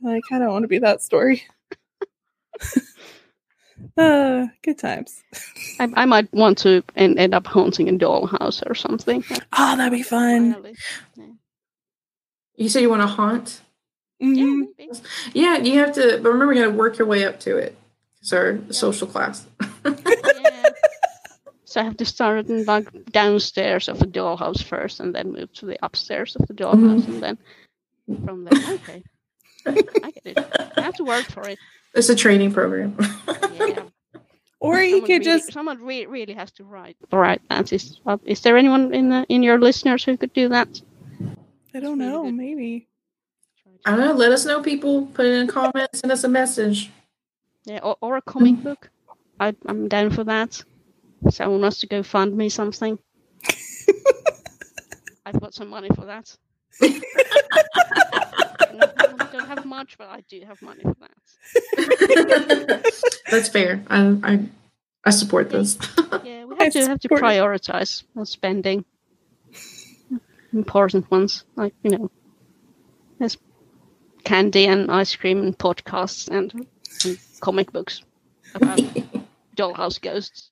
like, I don't want to be that story. uh, good times. I, I might want to end, end up haunting a dollhouse or something. Oh, that'd be fun. Yeah. You said you want to haunt? Yeah, Mhm. maybe. Yeah, you have to, but remember, you got to work your way up to it. It's our social class. Yeah. So I have to start in like downstairs of the dollhouse first, and then move to the upstairs of the dollhouse, and then from there. Okay, I get it. I have to work for it. it's a training program. Yeah. Or you could really, just someone re- really has to write write that. Is uh, is there anyone in the in your listeners who could do that? I don't really know, good. maybe. I don't know. Let us know, people. Put it in the comments. Send us a message. Yeah, or, or a comic book. I, I'm down for that. Someone wants to go fund me something. I've got some money for that. I don't have much, but I do have money for that. That's fair. I, I I support this. Yeah, we I have to have to prioritize our spending. Important ones, like you know, there's candy and ice cream and podcasts and, and comic books about dollhouse ghosts.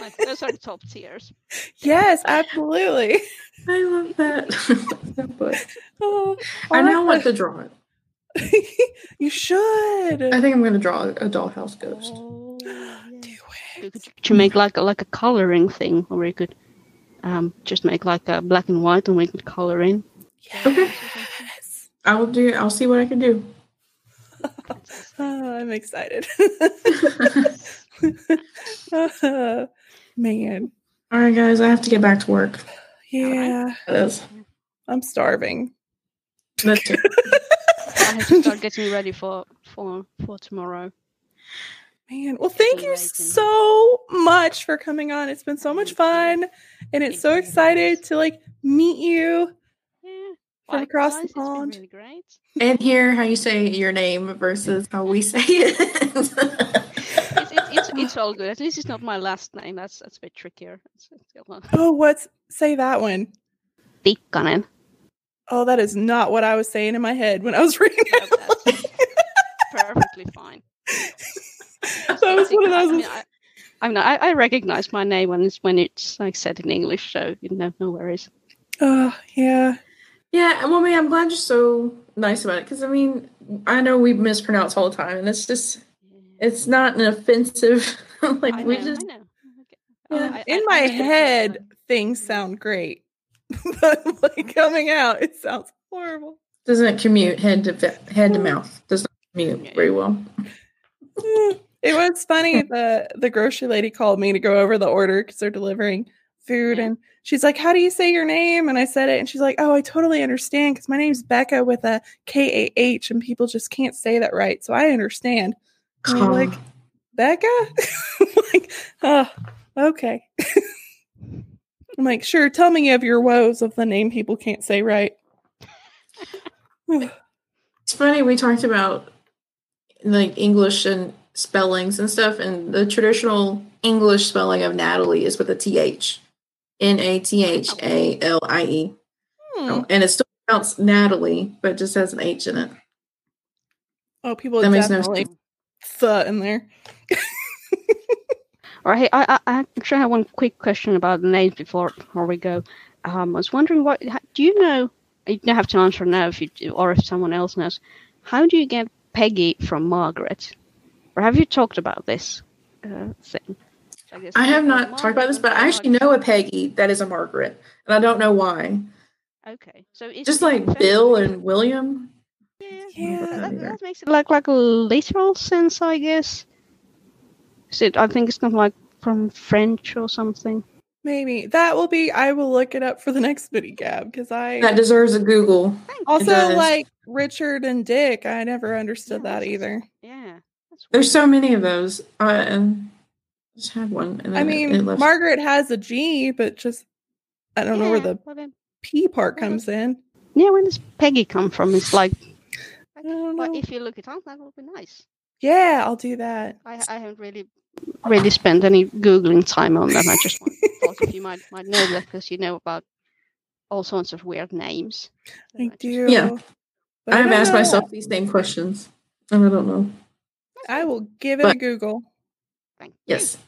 like, those are top tiers. Yes, absolutely. I love that. Oh, I now like want to draw it. you should. I think I'm going to draw a dollhouse ghost. Oh, yeah. Do You it. could, could you make like a, like a coloring thing, or you could um, just make like a black and white, and we could color in. Okay. I will do. I'll see what I can do. Oh, I'm excited. Man, All right, guys. I have to get back to work. yeah, That is. I'm starving. That's it. I have to start getting ready for for for tomorrow. Man, well, thank you so much for coming on. It's been so much fun, and it's so excited to like meet you. Yeah. From across the Likewise, it's been pond. really great. and hear how you say your name versus how we say it. It's, it's, it's, it's all good. At least it's not my last name. That's that's a bit trickier. It's, it's still not Oh, what's say that one? Tikkanen. Oh, that is not what I was saying in my head when I was reading No, it. Oh, that's perfectly fine. that was one of I those. mean, I, I, mean, I, I recognize my name when it's when it's like said in English, so you know, no worries. Oh, yeah. Yeah. Well, I mean, I'm glad you're so nice about it because I mean, I know we mispronounce all the time, and it's just it's not an offensive. like I know, we just I know. Okay. Yeah, oh, I- in I- my I head, things sound great, but like coming out, it sounds horrible. doesn't commute head to fe- head to mm. mouth. Does not commute very well. Eh, it was funny. the The grocery lady called me to go over the order because they're delivering food, Yeah. and she's like, "How do you say your name?" And I said it, and she's like, "Oh, I totally understand because my name's Becca with a K A H, and people just can't say that right, so I understand." And I'm like, Becca? like, oh, okay. I'm like, sure, tell me of your woes of the name people can't say right. it's funny. We talked about like English and spellings and stuff, and the traditional English spelling of Natalie is with a th, N a t h a l i e, Hmm. and it's still pronounced Natalie, but it just has an h in it. Oh, people That makes no definitely th in there. All right, I, I, I actually have one quick question about the names before before we go. Um, I was wondering what do you know you don't have to answer now if you do, or if someone else knows. How do you get Peggy from Margaret? Or have you talked about this uh, thing? I, guess I have Margaret- not talked about this, but I actually know a Peggy that is a Margaret, and I don't know why. Okay, so it's Just like very- Bill and William. Yeah, Yeah. that, that makes it like like a literal sense, I guess. Is it? I think it's not like from French or something. Maybe that will be. I will look it up for the next mini gab because I That deserves a Google. also like Richard and Dick. I never understood Yeah, that either. Yeah, There's so many of those. Uh, and I just had one. And I then it- it mean. Margaret has a G, but just I don't know where the well P part well, comes in. yeah, where does Peggy come from? It's like, I don't but know. if you look it up, that would be nice. Yeah, I'll do that. I, I haven't really really spent any googling time on that. I just want, thought if you might might know that because you know about all sorts of weird names. So I just- do. Yeah. but I have don't asked know. myself these same questions, and I don't know. I will give it a Google. Thank you. Yes.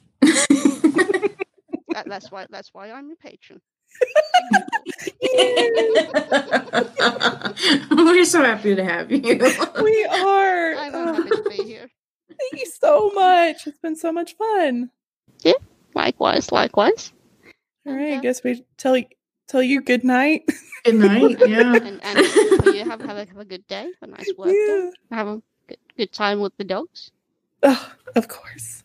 That, that's why that's why I'm your patron. We're so happy to have you. We are. I'm Ugh, happy to be here. thank you so much. It's been so much fun. Yeah. Likewise, likewise. All right, I uh, guess we tell you tell you good night. Good night. Yeah. And and you have have a, have a good day, a nice work day. yeah. Have a good, good time with the dogs. Oh, of course.